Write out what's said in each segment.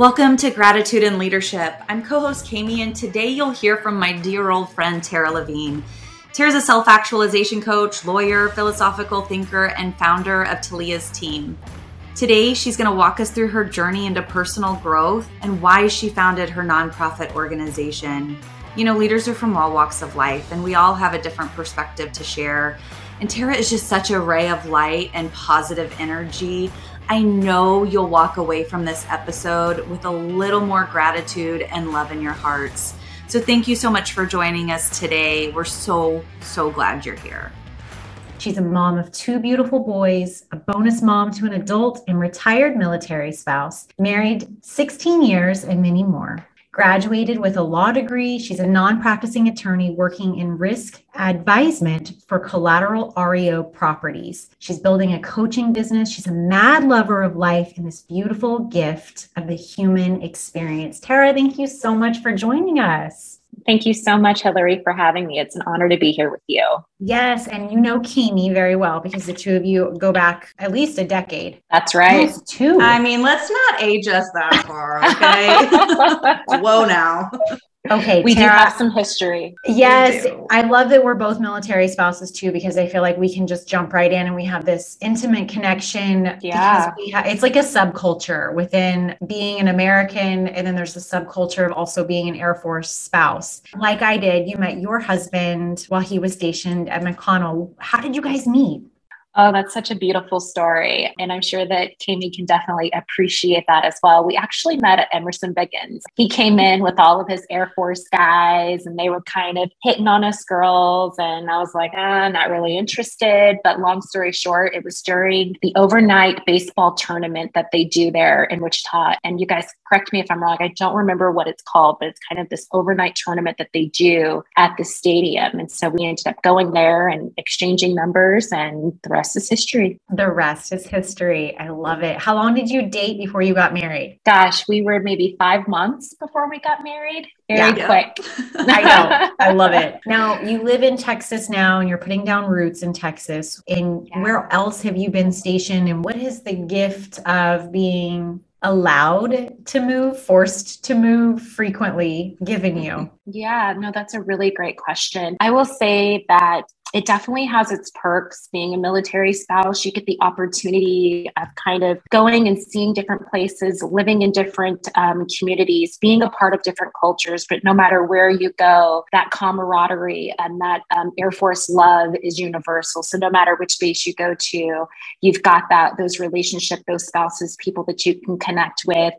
Welcome to Gratitude and Leadership. I'm co host Kami, and today you'll hear from my dear old friend Tara Levine. Tara's a self actualization coach, lawyer, philosophical thinker, and founder of Talia's team. Today, she's going to walk us through her journey into personal growth and why she founded her nonprofit organization. You know, leaders are from all walks of life, and we all have a different perspective to share. And Tara is just such a ray of light and positive energy. I know you'll walk away from this episode with a little more gratitude and love in your hearts. So, thank you so much for joining us today. We're so, so glad you're here. She's a mom of two beautiful boys, a bonus mom to an adult and retired military spouse, married 16 years, and many more graduated with a law degree. She's a non practicing attorney working in risk advisement for collateral REO properties. She's building a coaching business. She's a mad lover of life and this beautiful gift of the human experience. Tara, thank you so much for joining us. Thank you so much, Hillary, for having me. It's an honor to be here with you. Yes, and you know Kimi very well because the two of you go back at least a decade. That's right. Yes, two. I mean, let's not age us that far, okay? Whoa, now. Okay, we Tara, do have some history. Yes, I love that we're both military spouses too, because I feel like we can just jump right in and we have this intimate connection. Yeah, ha- it's like a subculture within being an American, and then there's the subculture of also being an Air Force spouse. Like I did, you met your husband while he was stationed at McConnell. How did you guys meet? Oh, that's such a beautiful story. And I'm sure that Kami can definitely appreciate that as well. We actually met at Emerson Biggins. He came in with all of his Air Force guys and they were kind of hitting on us girls. And I was like, ah, not really interested. But long story short, it was during the overnight baseball tournament that they do there in Wichita. And you guys correct me if I'm wrong. I don't remember what it's called, but it's kind of this overnight tournament that they do at the stadium. And so we ended up going there and exchanging numbers and rest is history. The rest is history. I love it. How long did you date before you got married? Gosh, we were maybe five months before we got married. Very yeah. quick. I know. I love it. Now you live in Texas now and you're putting down roots in Texas. And yeah. where else have you been stationed? And what is the gift of being allowed to move, forced to move frequently given you? Yeah, no, that's a really great question. I will say that it definitely has its perks. Being a military spouse you get the opportunity of kind of going and seeing different places living in different um, communities being a part of different cultures. But no matter where you go that camaraderie and that um, air force love is universal. So no matter which base you go to you've got that those relationship those spouses people that you can connect with.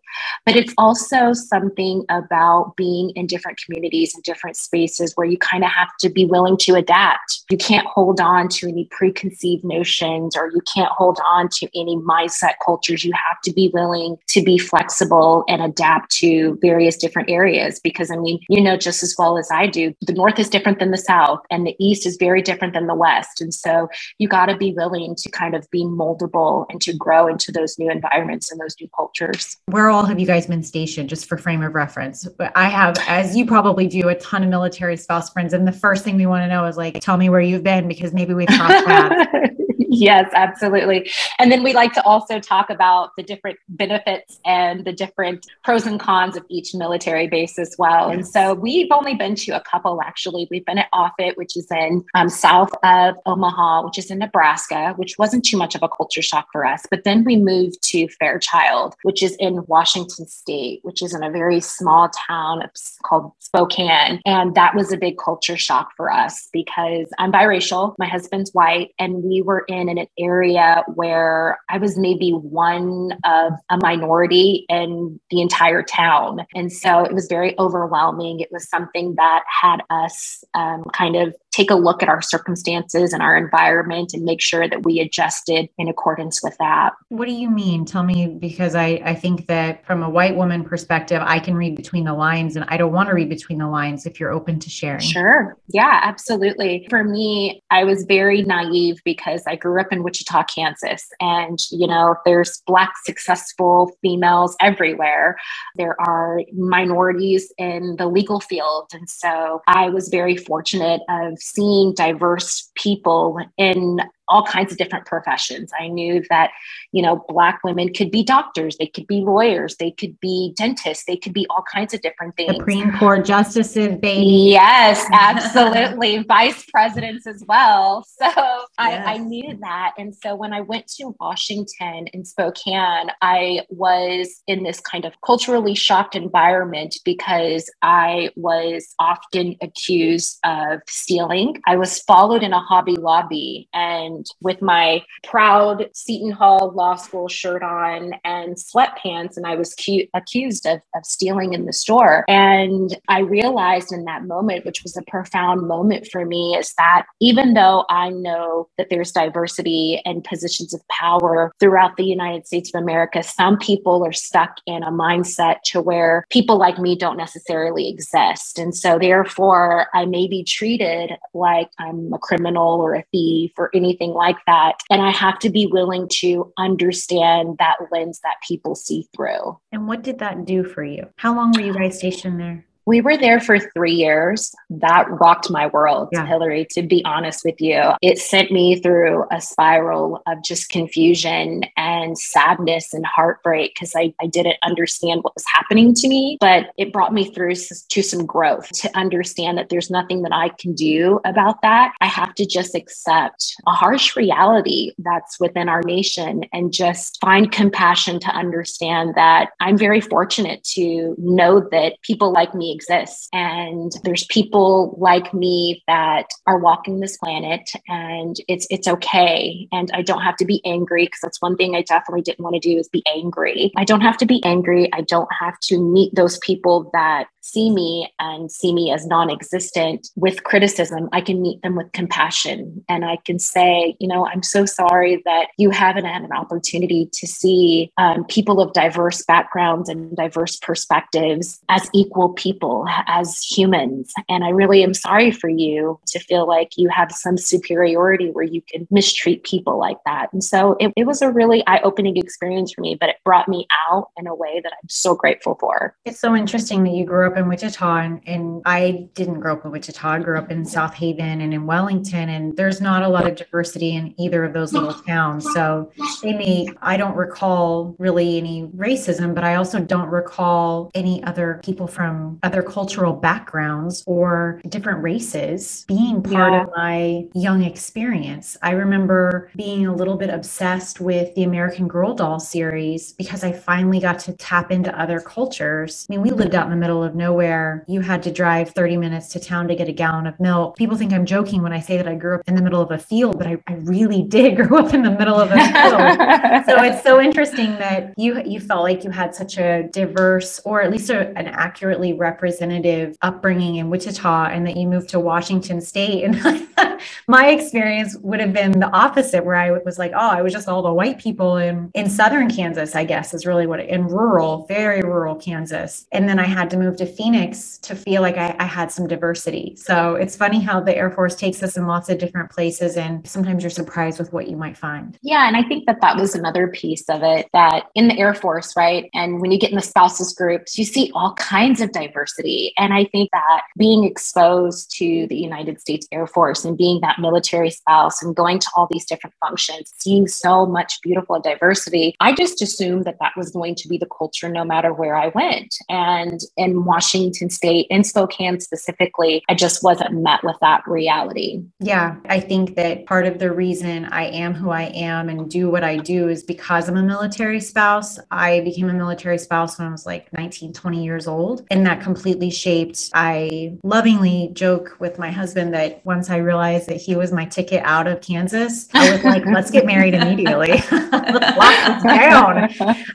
But it's also something about being in different communities and different spaces where you kind of have to be willing to adapt. You can't hold on to any preconceived notions or you can't hold on to any mindset cultures. You have to be willing to be flexible and adapt to various different areas because, I mean, you know, just as well as I do, the North is different than the South and the East is very different than the West. And so you got to be willing to kind of be moldable and to grow into those new environments and those new cultures. Where all have you guys been stationed, just for frame of reference? I have, as you probably do, a ton of military spouse friends. And the first thing we want to know is like, tell me where you you've been because maybe we've crossed paths. yes, absolutely. And then we like to also talk about the different benefits and the different pros and cons of each military base as well. Yes. And so we've only been to a couple actually. We've been at Offutt, which is in um, south of Omaha, which is in Nebraska, which wasn't too much of a culture shock for us. But then we moved to Fairchild, which is in Washington State, which is in a very small town called Spokane. And that was a big culture shock for us because I'm biracial, my husband's white, and we were in an area where I was maybe one of a minority in the entire town. And so it was very overwhelming. It was something that had us um, kind of take a look at our circumstances and our environment and make sure that we adjusted in accordance with that. What do you mean? Tell me, because I, I think that from a white woman perspective, I can read between the lines and I don't want to read between the lines if you're open to sharing. Sure. Yeah, absolutely. For me, I was very naive because I grew up in Wichita, Kansas. And, you know, there's Black successful females everywhere. There are minorities in the legal field. And so I was very fortunate of seeing diverse people in all kinds of different professions. I knew that, you know, Black women could be doctors, they could be lawyers, they could be dentists, they could be all kinds of different things. Supreme Court justices, baby. Yes, absolutely. Vice presidents as well. So yes. I, I knew that. And so when I went to Washington in Spokane, I was in this kind of culturally shocked environment because I was often accused of stealing. I was followed in a Hobby Lobby and with my proud Seton Hall Law School shirt on and sweatpants, and I was cu- accused of, of stealing in the store. And I realized in that moment, which was a profound moment for me, is that even though I know that there's diversity and positions of power throughout the United States of America, some people are stuck in a mindset to where people like me don't necessarily exist. And so, therefore, I may be treated like I'm a criminal or a thief or anything like that. And I have to be willing to understand that lens that people see through. And what did that do for you? How long were you guys stationed there? We were there for three years. That rocked my world, yeah. Hillary, to be honest with you. It sent me through a spiral of just confusion and sadness and heartbreak because I, I didn't understand what was happening to me. But it brought me through to some growth to understand that there's nothing that I can do about that. I have to just accept a harsh reality that's within our nation and just find compassion to understand that I'm very fortunate to know that people like me exists. And there's people like me that are walking this planet and it's it's okay. And I don't have to be angry because that's one thing I definitely didn't want to do is be angry. I don't have to be angry. I don't have to meet those people that see me and see me as non-existent with criticism. I can meet them with compassion and I can say, you know, I'm so sorry that you haven't had an opportunity to see um, people of diverse backgrounds and diverse perspectives as equal people people as humans. And I really am sorry for you to feel like you have some superiority where you can mistreat people like that. And so it, it was a really eye opening experience for me, but it brought me out in a way that I'm so grateful for. It's so interesting that you grew up in Wichita and, and I didn't grow up in Wichita. I grew up in South Haven and in Wellington, and there's not a lot of diversity in either of those little towns. So, Amy, I don't recall really any racism, but I also don't recall any other people from other cultural backgrounds or different races being part yeah. of my young experience. I remember being a little bit obsessed with the American Girl doll series because I finally got to tap into other cultures. I mean, we lived out in the middle of nowhere. You had to drive 30 minutes to town to get a gallon of milk. People think I'm joking when I say that I grew up in the middle of a field, but I, I really did grow up in the middle of a field. so it's so interesting that you you felt like you had such a diverse or at least a, an accurately represented representative upbringing in Wichita and that you moved to Washington State. And my experience would have been the opposite, where I was like, oh, I was just all the white people in, in southern Kansas, I guess, is really what in rural, very rural Kansas. And then I had to move to Phoenix to feel like I, I had some diversity. So it's funny how the Air Force takes us in lots of different places, and sometimes you're surprised with what you might find. Yeah. And I think that that was another piece of it that in the Air Force, right? And when you get in the spouses groups, you see all kinds of diversity diversity. And I think that being exposed to the United States Air Force and being that military spouse and going to all these different functions, seeing so much beautiful diversity, I just assumed that that was going to be the culture no matter where I went. And in Washington State, in Spokane specifically, I just wasn't met with that reality. Yeah, I think that part of the reason I am who I am and do what I do is because I'm a military spouse. I became a military spouse when I was like 19, 20 years old. And that completely completely shaped. I lovingly joke with my husband that once I realized that he was my ticket out of Kansas, I was like, let's get married immediately. let's lock this down.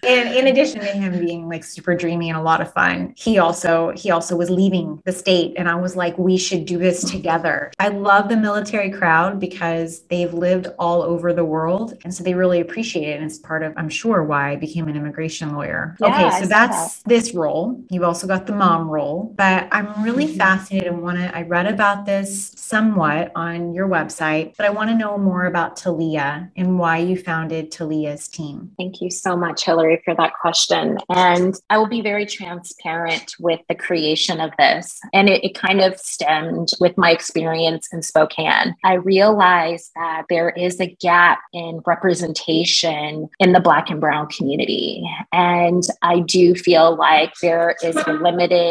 And in addition to him being like super dreamy and a lot of fun, he also he also was leaving the state. And I was like, we should do this together. I love the military crowd because they've lived all over the world. And so they really appreciate it. And it's part of, I'm sure, why I became an immigration lawyer. Yeah, okay, so that's this role. You've also got the mom role, but I'm really Mhm. fascinated and want to, I read about this somewhat on your website, but I want to know more about Talia and why you founded Talia's team. Thank you so much, Hillary, for that question. And I will be very transparent with the creation of this. And it, it kind of stemmed with my experience in Spokane. I realized that there is a gap in representation in the Black and Brown community. And I do feel like there is a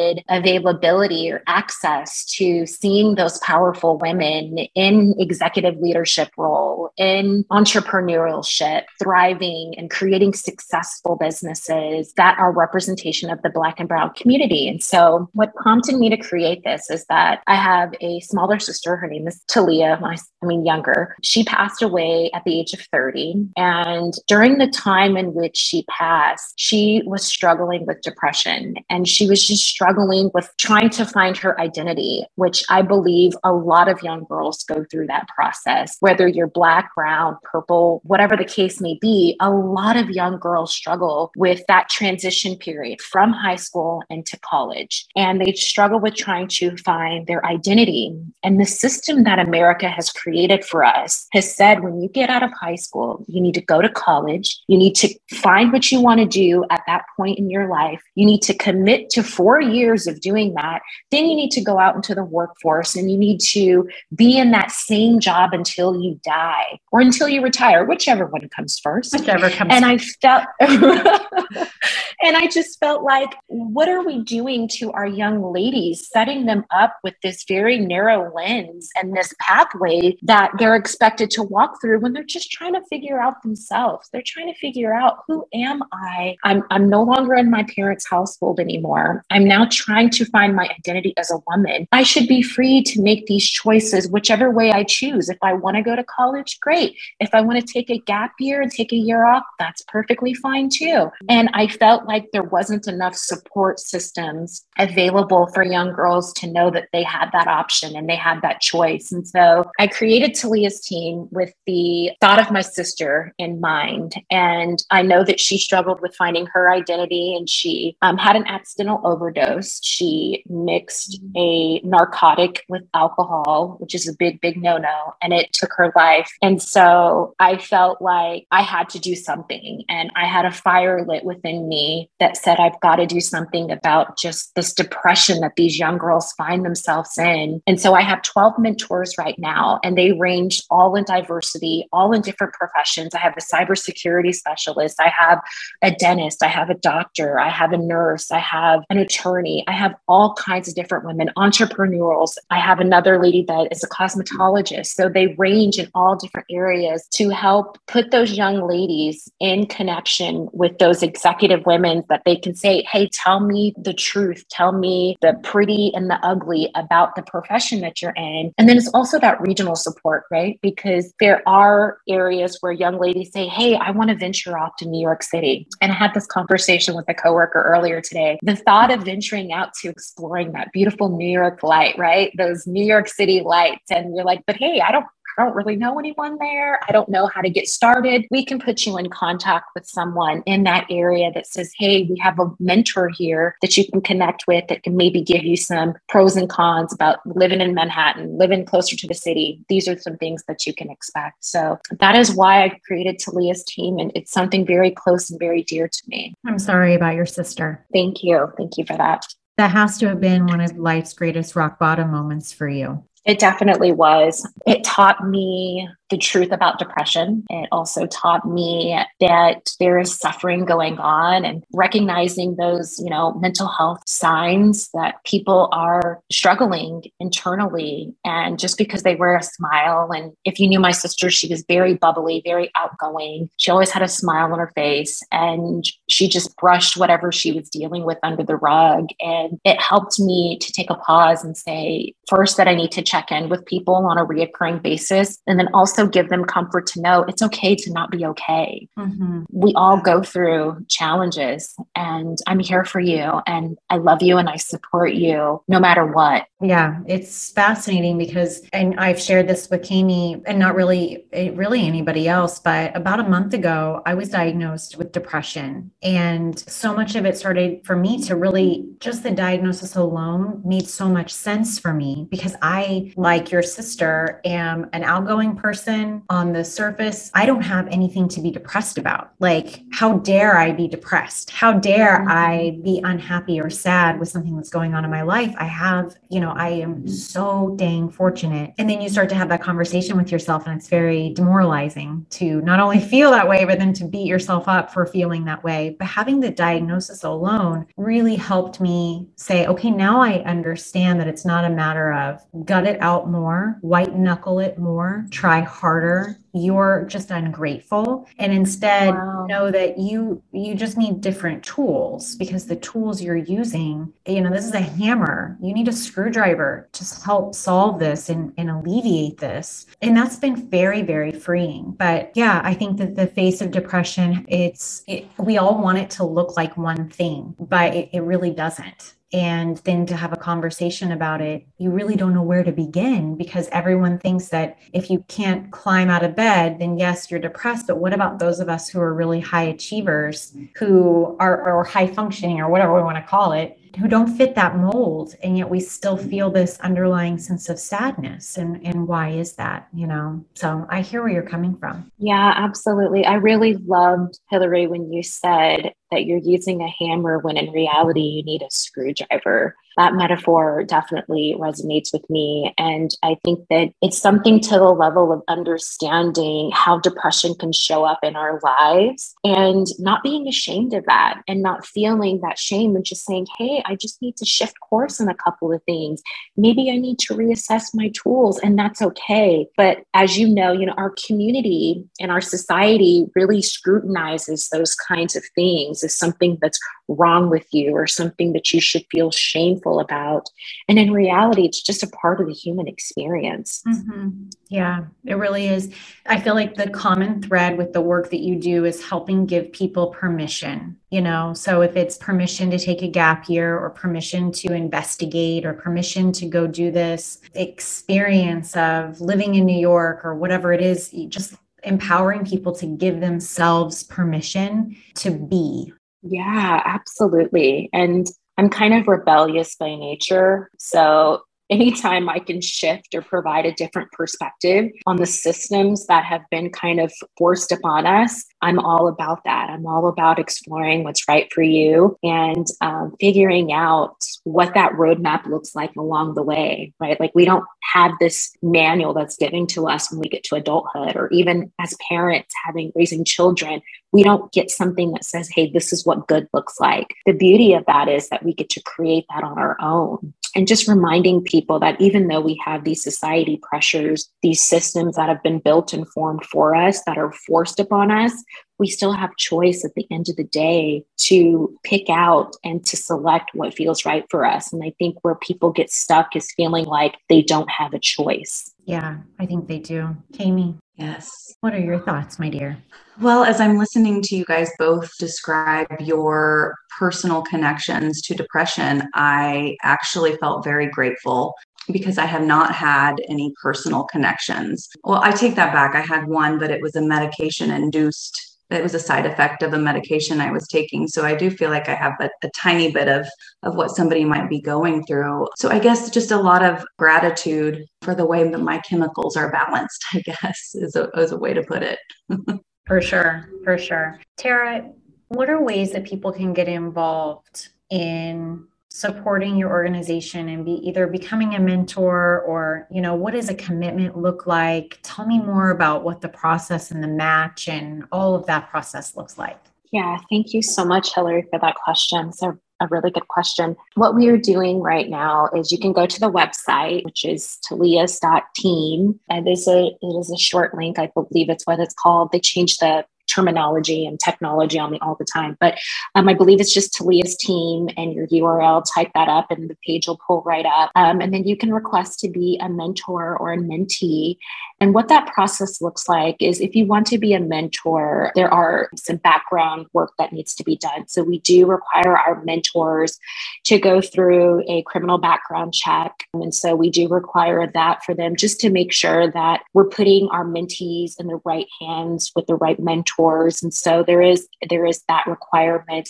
limited availability or access to seeing those powerful women in executive leadership role, in entrepreneurship, thriving and creating successful businesses that are representation of the Black and Brown community. And so, what prompted me to create this is that I have a smaller sister. Her name is Talia. My, I mean, younger. She passed away at the age of 30. And during the time in which she passed, she was struggling with depression and she was just struggling with trying to find her identity, which I believe a lot of young girls go through that process. Whether you're Black, Brown, Purple, whatever the case may be, a lot of young girls struggle with that transition period from high school into college. And they struggle with trying to find their identity. And the system that America has created for us has said when you get out of high school, you need to go to college, you need to find what you want to do at that point in your life, you need to commit to four years of doing that. Then you need to go out into the workforce and you need to be in that same job until you die or until you retire, whichever one comes first. Whichever comes And I felt, and I just felt like, what are we doing to our young ladies, setting them up with this very narrow lens and this pathway that they're expected to walk through when they're just trying to figure out themselves? They're trying to figure out who am I? I'm, I'm no longer in my parents' household anymore. I'm now trying to find my identity as a woman. I should be free to make these choices whichever way I choose. If I want to go to college, great. If I want to take a gap year and take a year off, that's perfectly fine too. And I felt like there wasn't enough support systems available for young girls to know that they had that option and they had that choice. And so I created Talia's team with the thought of my sister in mind. And I know that she struggled with finding her identity and she um, had an accidental overdose. She mixed mm-hmm. a narcotic with alcohol, which is a big, big no no, and it took her life. And so I felt like I had to do something. And I had a fire lit within me that said, I've got to do something about just this depression that these young girls find themselves in. And so I have 12 mentors right now, and they range all in diversity, all in different professions. I have a cybersecurity specialist, I have a dentist, I have a doctor, I have a nurse, I have an attorney, I have all kinds of different women, entrepreneurs. I have another lady that is a cosmetologist. So they range in all different areas to help put those young ladies in connection with those executive women that they can say, hey, tell me the truth, tell me the pretty and the ugly about the profession that you're in. And then it's also that regional support, right? Because there are areas where young ladies say, hey, I want to venture off to New York City. And I had this conversation with a coworker earlier today. The thought of venturing out to exploring that beautiful New York light, right? Those New York City lights. And you're like, but hey, I don't I don't really know anyone there. I don't know how to get started. We can put you in contact with someone in that area that says, hey, we have a mentor here that you can connect with that can maybe give you some pros and cons about living in Manhattan, living closer to the city. These are some things that you can expect. So that is why I created Talia's team. And it's something very close and very dear to me. I'm sorry about your sister. Thank you. Thank you for that. That has to have been one of life's greatest rock bottom moments for you. It definitely was. It taught me the truth about depression. It also taught me that there is suffering going on and recognizing those, you know, mental health signs that people are struggling internally. And just because they wear a smile, and if you knew my sister, she was very bubbly, very outgoing. She always had a smile on her face and she just brushed whatever she was dealing with under the rug. And it helped me to take a pause and say, first, that I need to check in with people on a reoccurring basis. And then also also give them comfort to know it's okay to not be okay. Mm-hmm. We all go through challenges, and I'm here for you, and I love you, and I support you no matter what. Yeah, it's fascinating because, and I've shared this with Kami, and not really, eh, really anybody else, but about a month ago, I was diagnosed with depression, and so much of it started for me to really just the diagnosis alone made so much sense for me because I, like your sister, am an outgoing person on the surface. I don't have anything to be depressed about. Like, how dare I be depressed? How dare mm-hmm. I be unhappy or sad with something that's going on in my life? I have, you know, I am so dang fortunate. And then you start to have that conversation with yourself, and it's very demoralizing to not only feel that way, but then to beat yourself up for feeling that way. But having the diagnosis alone really helped me say, okay, now I understand that it's not a matter of gut it out more, white knuckle it more, try harder, you're just ungrateful. And instead wow. know that you you just need different tools because the tools you're using you know this is a hammer. You need a screwdriver to help solve this and, and alleviate this. And that's been very very freeing. But yeah i think that the face of depression it's it, we all want it to look like one thing but it, it really doesn't and then to have a conversation about it, you really don't know where to begin because everyone thinks that if you can't climb out of bed, then yes, you're depressed. But what about those of us who are really high achievers, who are or high functioning or whatever we want to call it, who don't fit that mold and yet we still feel this underlying sense of sadness and and why is that you know so i hear where you're coming from yeah absolutely i really loved hillary when you said that you're using a hammer when in reality you need a screwdriver that metaphor definitely resonates with me. And I think that it's something to the level of understanding how depression can show up in our lives and not being ashamed of that and not feeling that shame and just saying, hey, I just need to shift course in a couple of things. Maybe I need to reassess my tools, and that's okay. But as you know, you know, our community and our society really scrutinizes those kinds of things as something that's wrong with you or something that you should feel shameful about. And in reality, it's just a part of the human experience. Mm-hmm. Yeah, it really is. I feel like the common thread with the work that you do is helping give people permission. You know, so if it's permission to take a gap year or permission to investigate or permission to go do this experience of living in New York or whatever it is, just empowering people to give themselves permission to be yeah, absolutely. And I'm kind of rebellious by nature. So anytime I can shift or provide a different perspective on the systems that have been kind of forced upon us, I'm all about that. I'm all about exploring what's right for you and um, figuring out what that roadmap looks like along the way, right? Like we don't have this manual that's given to us when we get to adulthood or even as parents having raising children we don't get something that says, hey, this is what good looks like. The beauty of that is that we get to create that on our own. And just reminding people that even though we have these society pressures, these systems that have been built and formed for us that are forced upon us, we still have choice at the end of the day to pick out and to select what feels right for us. And I think where people get stuck is feeling like they don't have a choice. Yeah, I think they do. Kami. Yes. What are your thoughts, my dear? Well, as I'm listening to you guys both describe your personal connections to depression, I actually felt very grateful because I have not had any personal connections. Well, I take that back. I had one, but it was a medication induced it was a side effect of a medication I was taking. So I do feel like I have a, a, tiny bit of of what somebody might be going through. So I guess just a lot of gratitude for the way that my chemicals are balanced. I guess is a, is a way to put it. for sure, for sure. Tara, what are ways that people can get involved in supporting your organization and be either becoming a mentor or you know what does a commitment look like? Tell me more about what the process and the match and all of that process looks like. Yeah thank you so much hillary for that question. So a really good question. What we are doing right now is you can go to the website, which is talias.team. And there's a it is a short link, I believe it's what it's called. They changed the terminology and technology on me all the time. But um, I believe it's just Talia's team and your URL. Type that up, and the page will pull right up. Um, and then you can request to be a mentor or a mentee. And what that process looks like is if you want to be a mentor, there are some background work that needs to be done. So we do require our mentors to go through a criminal background check. And so we do require that for them just to make sure that we're putting our mentees in the right hands with the right And so there is there is that requirement.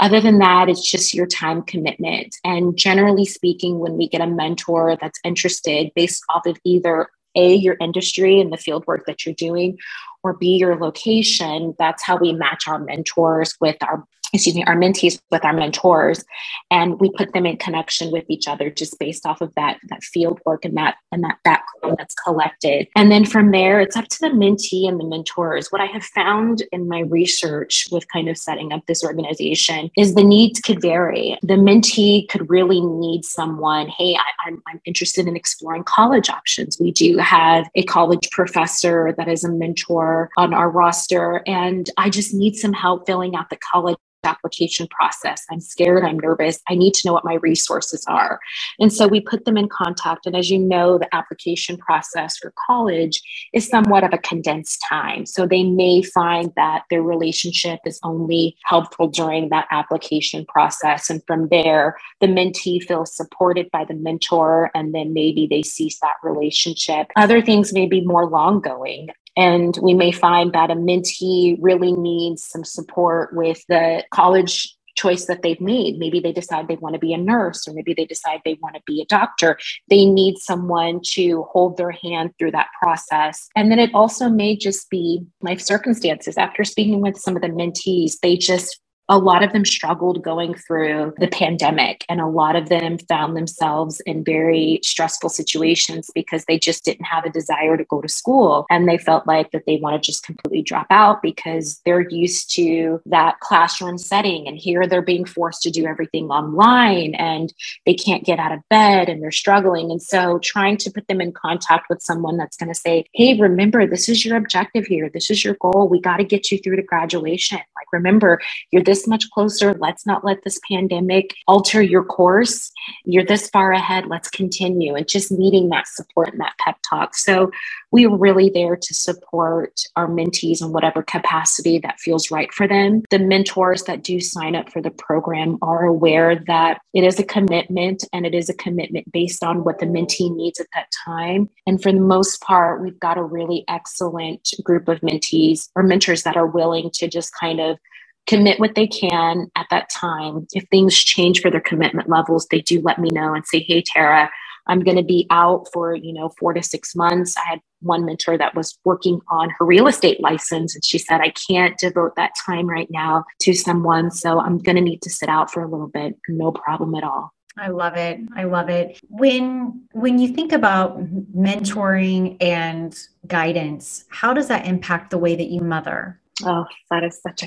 Other than that, it's just your time commitment. And generally speaking, when we get a mentor that's interested based off of either a, your industry and the field work that you're doing, or B, your location. That's how we match our mentors with our excuse me, our mentees with our mentors, and we put them in connection with each other just based off of that that field work and that and that background that's collected. And then from there, it's up to the mentee and the mentors. What I have found in my research with kind of setting up this organization is the needs could vary. The mentee could really need someone. Hey, I, I'm, I'm interested in exploring college options. We do have a college professor that is a mentor on our roster, and I just need some help filling out the college application process. I'm scared, I'm nervous, I need to know what my resources are. And so we put them in contact. And as you know, the application process for college is somewhat of a condensed time. So they may find that their relationship is only helpful during that application process. And from there, the mentee feels supported by the mentor, and then maybe they cease that relationship. Other things may be more long going. And we may find that a mentee really needs some support with the college choice that they've made. Maybe they decide they want to be a nurse, or maybe they decide they want to be a doctor. They need someone to hold their hand through that process. And then it also may just be life circumstances. After speaking with some of the mentees, they just a lot of them struggled going through the pandemic and a lot of them found themselves in very stressful situations because they just didn't have a desire to go to school and they felt like that they want to just completely drop out because they're used to that classroom setting and here they're being forced to do everything online and they can't get out of bed and they're struggling. And so trying to put them in contact with someone that's going to say hey remember this is your objective here. This is your goal. We got to get you through to graduation. Like remember you're this this much closer. Let's not let this pandemic alter your course. You're this far ahead. Let's continue. And just needing that support and that pep talk. So we are really there to support our mentees in whatever capacity that feels right for them. The mentors that do sign up for the program are aware that it is a commitment and it is a commitment based on what the mentee needs at that time. And for the most part, we've got a really excellent group of mentees or mentors that are willing to just kind of commit what they can at that time. If things change for their commitment levels, they do let me know and say, hey, Tara, I'm going to be out for, you know, four to six months. I had one mentor that was working on her real estate license and she said, I can't devote that time right now to someone. So I'm going to need to sit out for a little bit. No problem at all. I love it. I love it. When when you think about mentoring and guidance, how does that impact the way that you mother? Oh, that is such a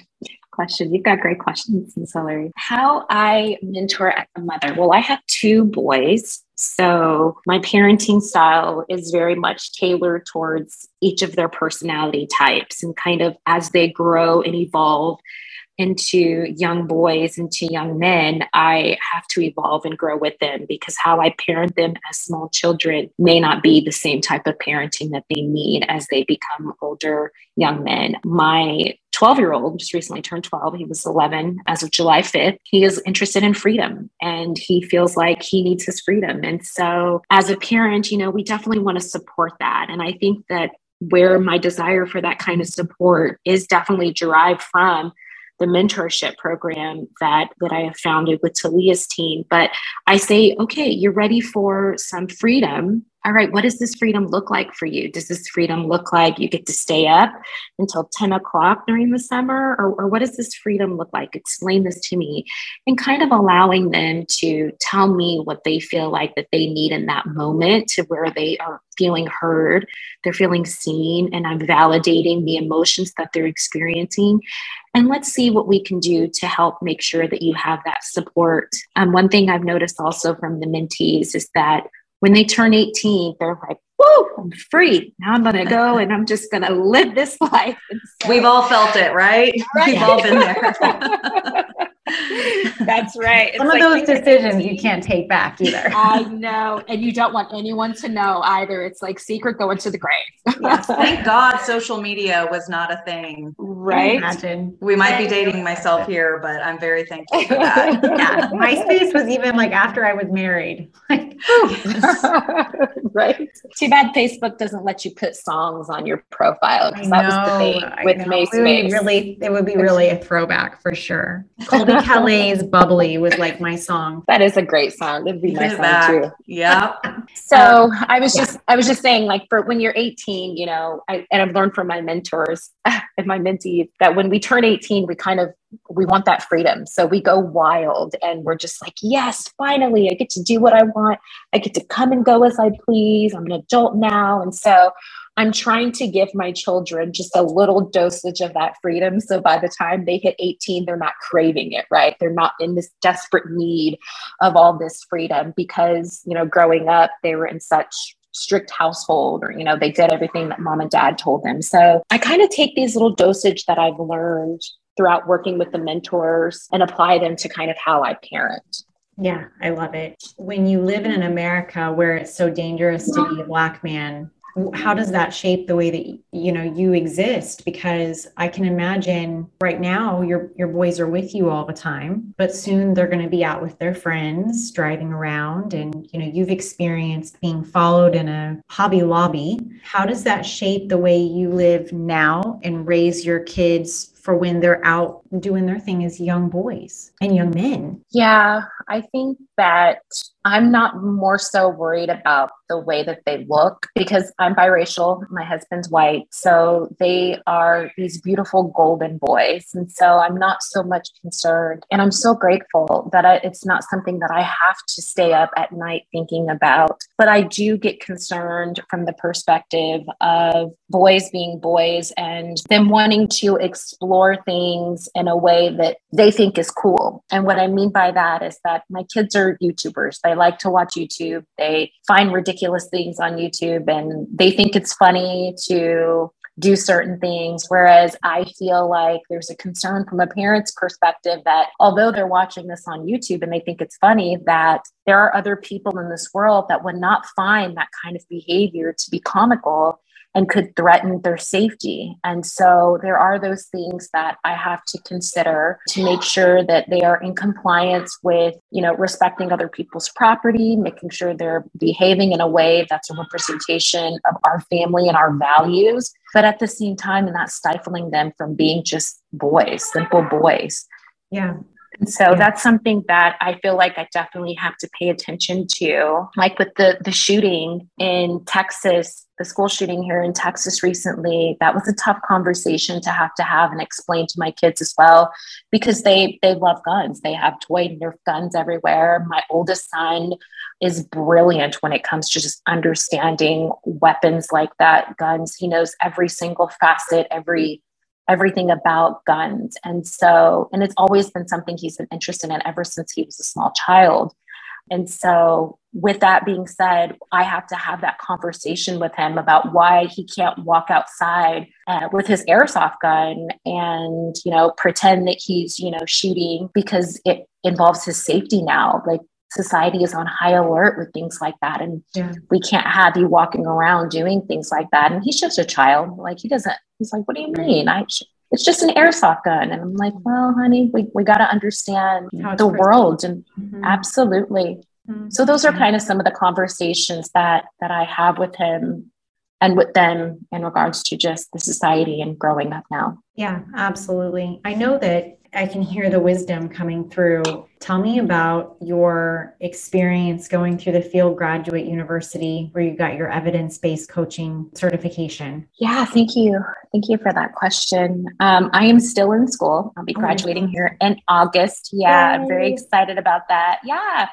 question. You've got great questions, Ms. Hillary. How I mentor as a mother. Well, I have two boys. So my parenting style is very much tailored towards each of their personality types and kind of as they grow and evolve into young boys, into young men, I have to evolve and grow with them because how I parent them as small children may not be the same type of parenting that they need as they become older young men. My 12 year old just recently turned 12. He was 11 as of July 5th. He is interested in freedom and he feels like he needs his freedom. And so, as a parent, you know, we definitely want to support that. And I think that where my desire for that kind of support is definitely derived from the mentorship program that that I have founded with Talia's team. But I say, okay, you're ready for some freedom all right, what does this freedom look like for you? Does this freedom look like you get to stay up until 10 o'clock during the summer? Or, or, what does this freedom look like? Explain this to me. And kind of allowing them to tell me what they feel like that they need in that moment to where they are feeling heard, they're feeling seen, and I'm validating the emotions that they're experiencing. And let's see what we can do to help make sure that you have that support. Um, one thing I've noticed also from the mentees is that when they turn 18, they're like, whoa, I'm free. Now I'm going to go and I'm just going to live this life. So, We've all felt it, right? right? We've all been there. That's right. It's Some like, of those decisions you can't take back either. I know. And you don't want anyone to know either. It's like secret going to the grave. yes. Thank God social media was not a thing. Right. Imagine. We might be dating myself here, but I'm very thankful for that. yeah. MySpace was even like after I was married. right. Too bad Facebook doesn't let you put songs on your profile because that was the thing with MySpace. It would really, it would be really a throwback for sure. Colbie Caillat's "Bubbly" was like my song. That is a great song. It'd be my song too. Yeah. so um, I was just. I was just saying, like, for when you're 18, you know, I, and I've learned from my mentors and my mentees that when we turn 18, we kind of we want that freedom. So we go wild and we're just like, yes, finally, I get to do what I want. I get to come and go as I please. I'm an adult now. And so I'm trying to give my children just a little dosage of that freedom. So by the time they hit 18, they're not craving it, right? They're not in this desperate need of all this freedom because, you know, growing up, they were in such strict household or you know they did everything that mom and dad told them so i kind of take these little dosage that i've learned throughout working with the mentors and apply them to kind of how i parent yeah i love it when you live in an america where it's so dangerous to be a black man how does that shape the way that you know you exist? Because i can imagine right now your your boys are with you all the time but soon they're going to be out with their friends driving around and you know you've experienced being followed in a hobby lobby. How does that shape the way you live now and raise your kids for when they're out doing their thing as young boys and young men yeah i think that I'm not more so worried about the way that they look because I'm biracial. My husband's white. So they are these beautiful golden boys. And so I'm not so much concerned. And I'm so grateful that I, it's not something that I have to stay up at night thinking about. But I do get concerned from the perspective of boys being boys and them wanting to explore things in a way that they think is cool. And what I mean by that is that my kids are YouTubers. They like to watch YouTube. They find ridiculous things on YouTube and they think it's funny to do certain things. Whereas I feel like there's a concern from a parent's perspective that although they're watching this on YouTube and they think it's funny, that there are other people in this world that would not find that kind of behavior to be comical and could threaten their safety. And so there are those things that I have to consider to make sure that they are in compliance with, you know, respecting other people's property, making sure they're behaving in a way that's a representation of our family and our values, but at the same time, not stifling them from being just boys, simple boys. Yeah. And so yeah. that's something that I feel like I definitely have to pay attention to. Like with the the shooting in Texas, the school shooting here in Texas recently, that was a tough conversation to have to have and explain to my kids as well because they they love guns. They have toy Nerf guns everywhere. My oldest son is brilliant when it comes to just understanding weapons like that, guns. He knows every single facet, every everything about guns. And so, and it's always been something he's been interested in ever since he was a small child. And so, with that being said, I have to have that conversation with him about why he can't walk outside uh, with his airsoft gun and, you know, pretend that he's, you know, shooting because it involves his safety now. Like, society is on high alert with things like that. And yeah. we can't have you walking around doing things like that. And he's just a child. Like, he doesn't, he's like, what do you mean? I, it's just an airsoft gun. And I'm like, well, honey, we, we got to understand the world. And mm-hmm. absolutely. Mm-hmm. So those are kind of some of the conversations that, that I have with him and with them in regards to just the society and growing up now. Yeah, absolutely. I know that I can hear the wisdom coming through. Tell me about your experience going through the Fielding Graduate University where you got your evidence based coaching certification. Yeah, thank you. Thank you for that question. Um, I am still in school. I'll be oh graduating oh here in August. Yeah, Yay. I'm very excited about that. Yeah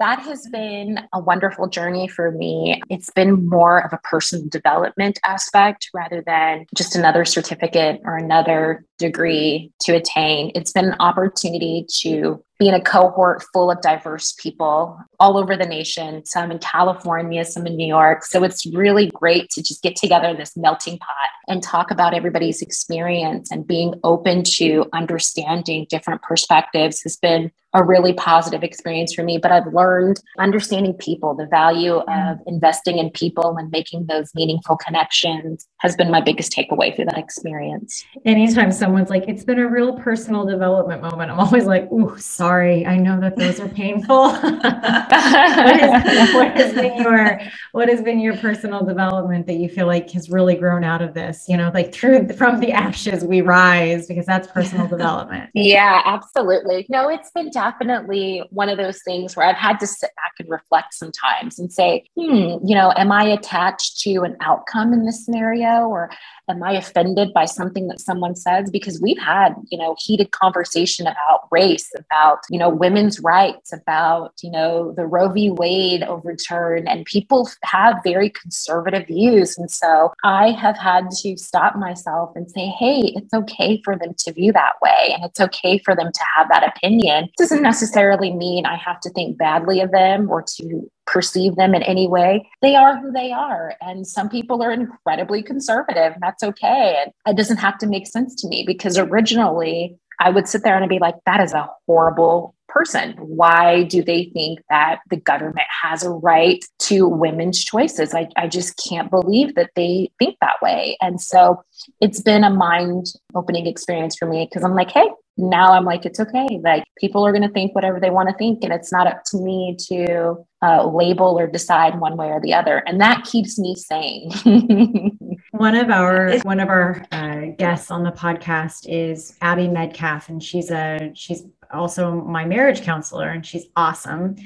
that has been a wonderful journey for me. It's been more of a personal development aspect rather than just another certificate or another degree to attain. It's been an opportunity to be in a cohort full of diverse people all over the nation, some in California, some in New York. So it's really great to just get together in this melting pot and talk about everybody's experience and being open to understanding different perspectives has been a really positive experience for me. But I've learned understanding people, the value of mm-hmm. investing in people and making those meaningful connections has been my biggest takeaway through that experience. Anytime someone's like, it's been a real personal development moment, I'm always like, oh, sorry. I know that those are painful. what, is, what has been your what has been your personal development that you feel like has really grown out of this? You know, like through from the ashes we rise because that's personal development. Yeah, absolutely. No, it's been definitely one of those things where I've had to sit back and reflect sometimes and say, hmm, you know, am I attached to an outcome in this scenario or am I offended by something that someone says? Because we've had, you know, heated conversation about race, about, you know, women's rights, about, you know, the Roe v. Wade overturn, and people have very conservative views. And so I have had to stop myself and say, hey, it's okay for them to view that way. And it's okay for them to have that opinion. It doesn't necessarily mean I have to think badly of them or to perceive them in any way. They are who they are. And some people are incredibly conservative, and that's okay. And it doesn't have to make sense to me because originally I would sit there and I'd be like, that is a horrible person. Why do they think that the government has a right to women's choices? I, I just can't believe that they think that way. And so it's been a mind opening experience for me because I'm like, hey, now I'm like, it's okay. Like people are going to think whatever they want to think. And it's not up to me to uh, label or decide one way or the other. And that keeps me sane. one of our one of our uh, guests on the podcast is Abby Medcalf, and she's a she's also my marriage counselor, and she's awesome.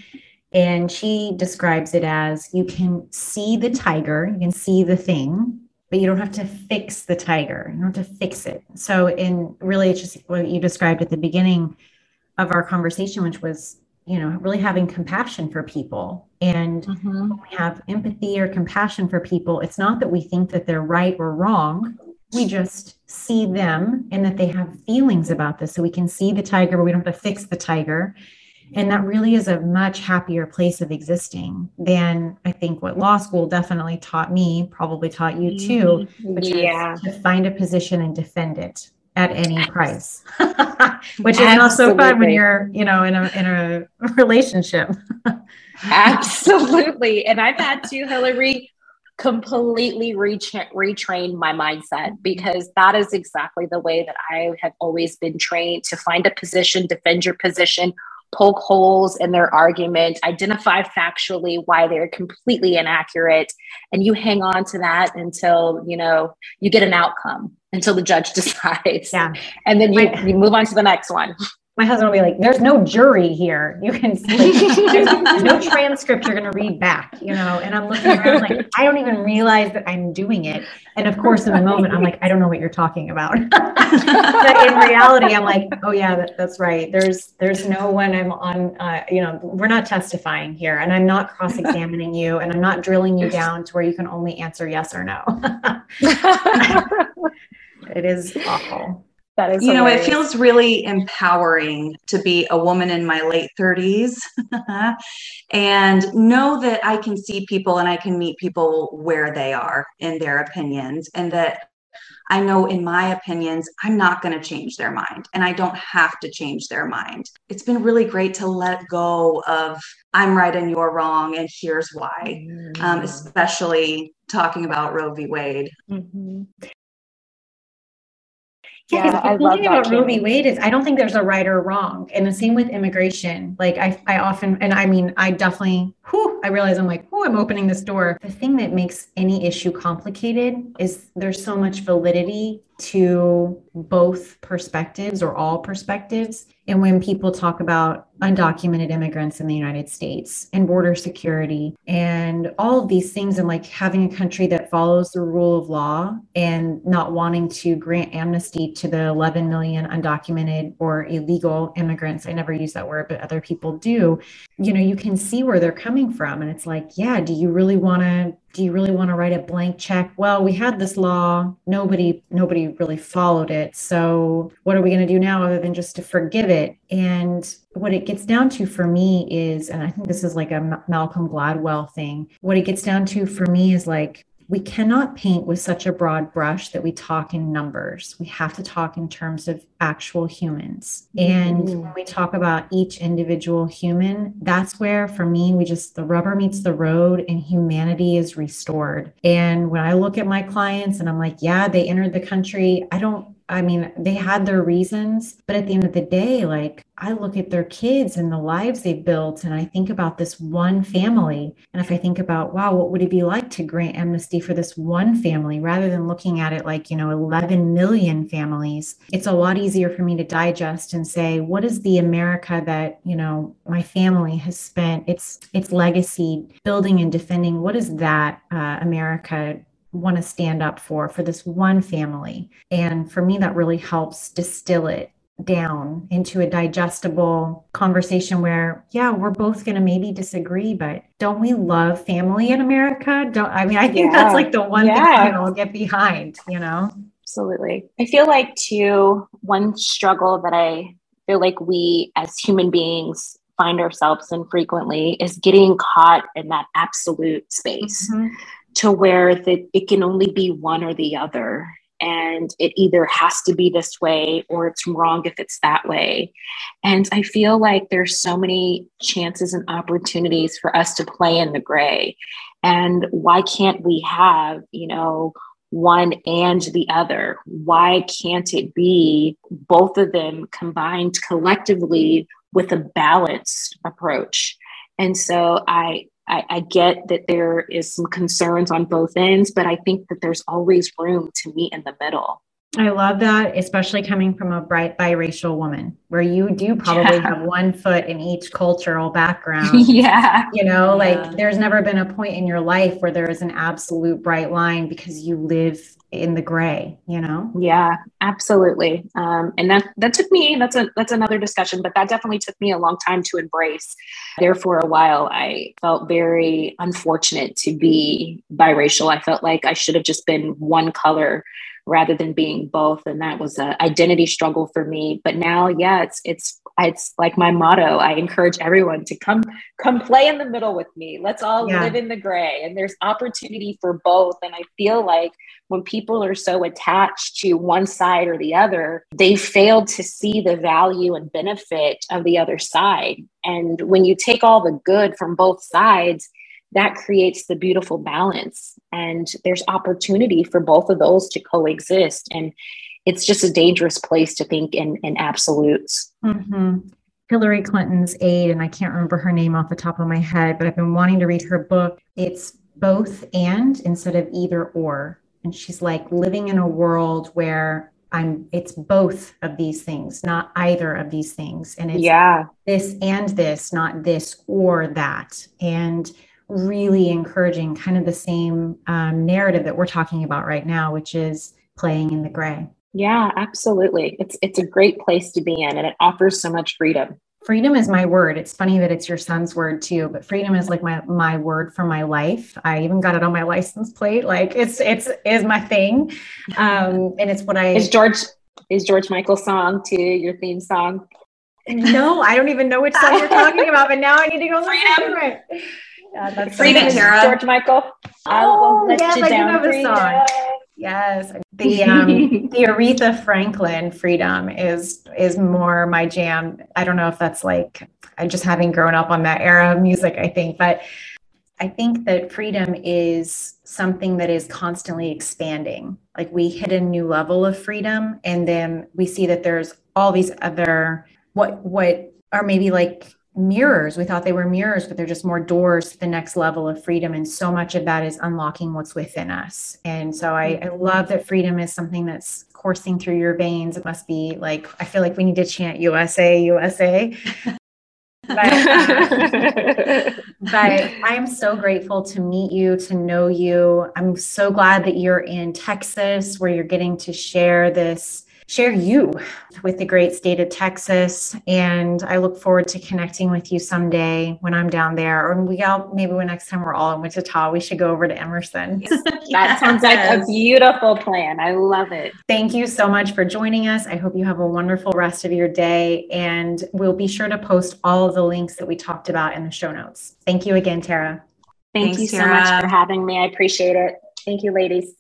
And she describes it as you can see the tiger, you can see the thing, but you don't have to fix the tiger. You don't have to fix it. So, in really, it's just what you described at the beginning of our conversation, which was, you know, really having compassion for people. And mm-hmm. when we have empathy or compassion for people, it's not that we think that they're right or wrong. We just see them and that they have feelings about this. So we can see the tiger, but we don't have to fix the tiger. And that really is a much happier place of existing than I think what law school definitely taught me, probably taught you too, mm-hmm. which yeah. is to find a position and defend it at any price, which is not so fun when you're, you know, in a in a relationship. Absolutely. And I've had to, Hillary, completely retra- retrain my mindset because that is exactly the way that I have always been trained to find a position, defend your position, poke holes in their argument, identify factually why they're completely inaccurate, and you hang on to that until you know you get an outcome until the judge decides. Yeah. And then you, you move on to the next one my husband will be like, "There's no jury here. You can there's, there's, no transcript you're going to read back, you know." And I'm looking around like, I don't even realize that I'm doing it. And of course, in the moment, I'm like, I don't know what you're talking about. but in reality, I'm like, oh yeah, that, that's right. There's there's no one I'm on. Uh, you know, we're not testifying here, and I'm not cross-examining you, and I'm not drilling you down to where you can only answer yes or no. it is awful. That is, you hilarious. know, it feels really empowering to be a woman in my late 30s and know that I can see people and I can meet people where they are in their opinions, and that I know in my opinions, I'm not going to change their mind and I don't have to change their mind. It's been really great to let go of I'm right and you're wrong, and here's why, um, mm-hmm. um, especially talking about Roe v. Wade. Mm-hmm. Yeah, yeah I love thing about Roe v. Wade is I don't think there's a right or wrong. And the same with immigration. Like I, I often, and I mean, I definitely, whew, I realize I'm like, oh, I'm opening this door. The thing that makes any issue complicated is there's so much validity to both perspectives or all perspectives. And when people talk about undocumented immigrants in the United States and border security and all of these things, and like having a country that follows the rule of law and not wanting to grant amnesty to the 11 million undocumented or illegal immigrants, I never use that word, but other people do, you know, you can see where they're coming coming from. And it's like yeah do you really want to do you really want to write a blank check? Well we had this law. Nobody nobody really followed it. So what are we going to do now other than just to forgive it? And what it gets down to for me is and i think this is like a malcolm gladwell thing what it gets down to for me is like we cannot paint with such a broad brush that we talk in numbers. We have to talk in terms of actual humans. And mm-hmm. when we talk about each individual human, that's where, for me, we just the rubber meets the road and humanity is restored. And when I look at my clients and I'm like, yeah, they entered the country, I don't I mean, they had their reasons, but at the end of the day, like I look at their kids and the lives they've built, and I think about this one family. And if I think about, wow, what would it be like to grant amnesty for this one family rather than looking at it like, you know, 11 million families, it's a lot easier for me to digest and say, what is the America that, you know, my family has spent its its legacy building and defending? What is that uh, America want to stand up for for this one family. And for me that really helps distill it down into a digestible conversation where yeah we're both going to maybe disagree but don't we love family in america? Don't i mean i think yeah. that's like the one yeah. thing i can all get behind you know? Absolutely. I feel like too one struggle that i feel like we as human beings find ourselves in frequently is getting caught in that absolute space. Mm-hmm to where that it can only be one or the other. And it either has to be this way or it's wrong if it's that way. And i feel like there's so many chances and opportunities for us to play in the gray. And why can't we have you know one and the other? Why can't it be both of them combined collectively with a balanced approach? And so i I, I, get that there is some concerns on both ends, but I think that there's always room to meet in the middle. I love that, especially coming from a bright biracial woman, where you do probably yeah. have one foot in each cultural background. yeah. You know, yeah. like there's never been a point in your life where there is an absolute bright line because you live in the gray, you know? Yeah, absolutely. Um, and that that took me, that's a that's another discussion, but that definitely took me a long time to embrace. There for a while, I felt very unfortunate to be biracial. I felt like I should have just been one color rather than being both and that was an identity struggle for me. But now yeah it's it's it's like my motto i encourage everyone to come come play in the middle with me. Let's all yeah. live in the gray. And there's opportunity for both. And i feel like when people are so attached to one side or the other they fail to see the value and benefit of the other side. And when you take all the good from both sides that creates the beautiful balance and there's opportunity for both of those to coexist and it's just a dangerous place to think in, in absolutes mm-hmm. hillary clinton's aide and i can't remember her name off the top of my head but i've been wanting to read her book it's both and instead of either or and she's like living in a world where I'm it's both of these things, not either of these things. And it's yeah. this and this, not this or that. And really encouraging kind of the same um, narrative that we're talking about right now, which is playing in the gray. Yeah, absolutely. It's it's a great place to be in, and it offers so much freedom. Freedom is my word. It's funny that it's your son's word too, but freedom is like my my word for my life. I even got it on my license plate. Like it's it's is my thing, um, and it's what I. Is George is George Michael's song to your theme song? No, I don't even know which song you're talking about, but now I need to go listen to it. Yeah, that's Freedom, Tara. George Michael. Oh, yes, I do have a song. Yes, the um, the Aretha Franklin "Freedom" is is more my jam. I don't know if that's like I just having grown up on that era of music. I think, but I think that freedom is something that is constantly expanding. Like we hit a new level of freedom, and then we see that there's all these other what what are maybe like mirrors. We thought they were mirrors, but they're just more doors to the next level of freedom. And so much of that is unlocking what's within us. And so I, I love that freedom is something that's coursing through your veins. It must be like, I feel like we need to chant USA, USA. but, uh, but I'm so grateful to meet you, to know you. I'm so glad that you're in Texas where you're getting to share this share you with the great state of Texas. And I look forward to connecting with you someday when I'm down there, or we all maybe when next time we're all in Wichita, we should go over to Emerson. that sounds like a beautiful plan. I love it. Thank you so much for joining us. I hope you have a wonderful rest of your day, and we'll be sure to post all of the links that we talked about in the show notes. Thank you again, Tara. Thank Thanks, you so Tara. much for having me. I appreciate it. Thank you, ladies.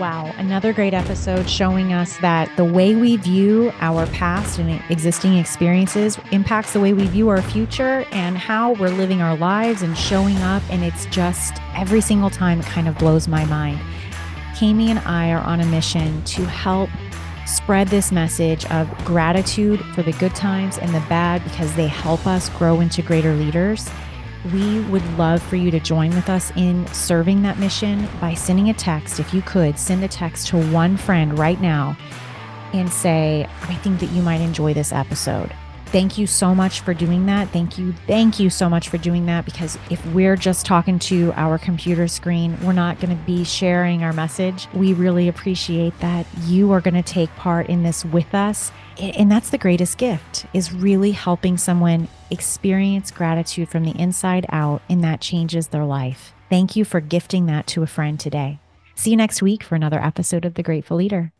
Wow, another great episode showing us that the way we view our past and existing experiences impacts the way we view our future and how we're living our lives and showing up. And it's just every single time it kind of blows my mind. Kami and I are on a mission to help spread this message of gratitude for the good times and the bad because they help us grow into greater leaders we would love for you to join with us in serving that mission by sending a text. If you could, send a text to one friend right now and say, I think that you might enjoy this episode. Thank you so much for doing that. Thank you. Thank you so much for doing that because if we're just talking to our computer screen, we're not going to be sharing our message. We really appreciate that you are going to take part in this with us. And that's the greatest gift is really helping someone experience gratitude from the inside out and that changes their life. Thank you for gifting that to a friend today. See you next week for another episode of The Grateful Leader.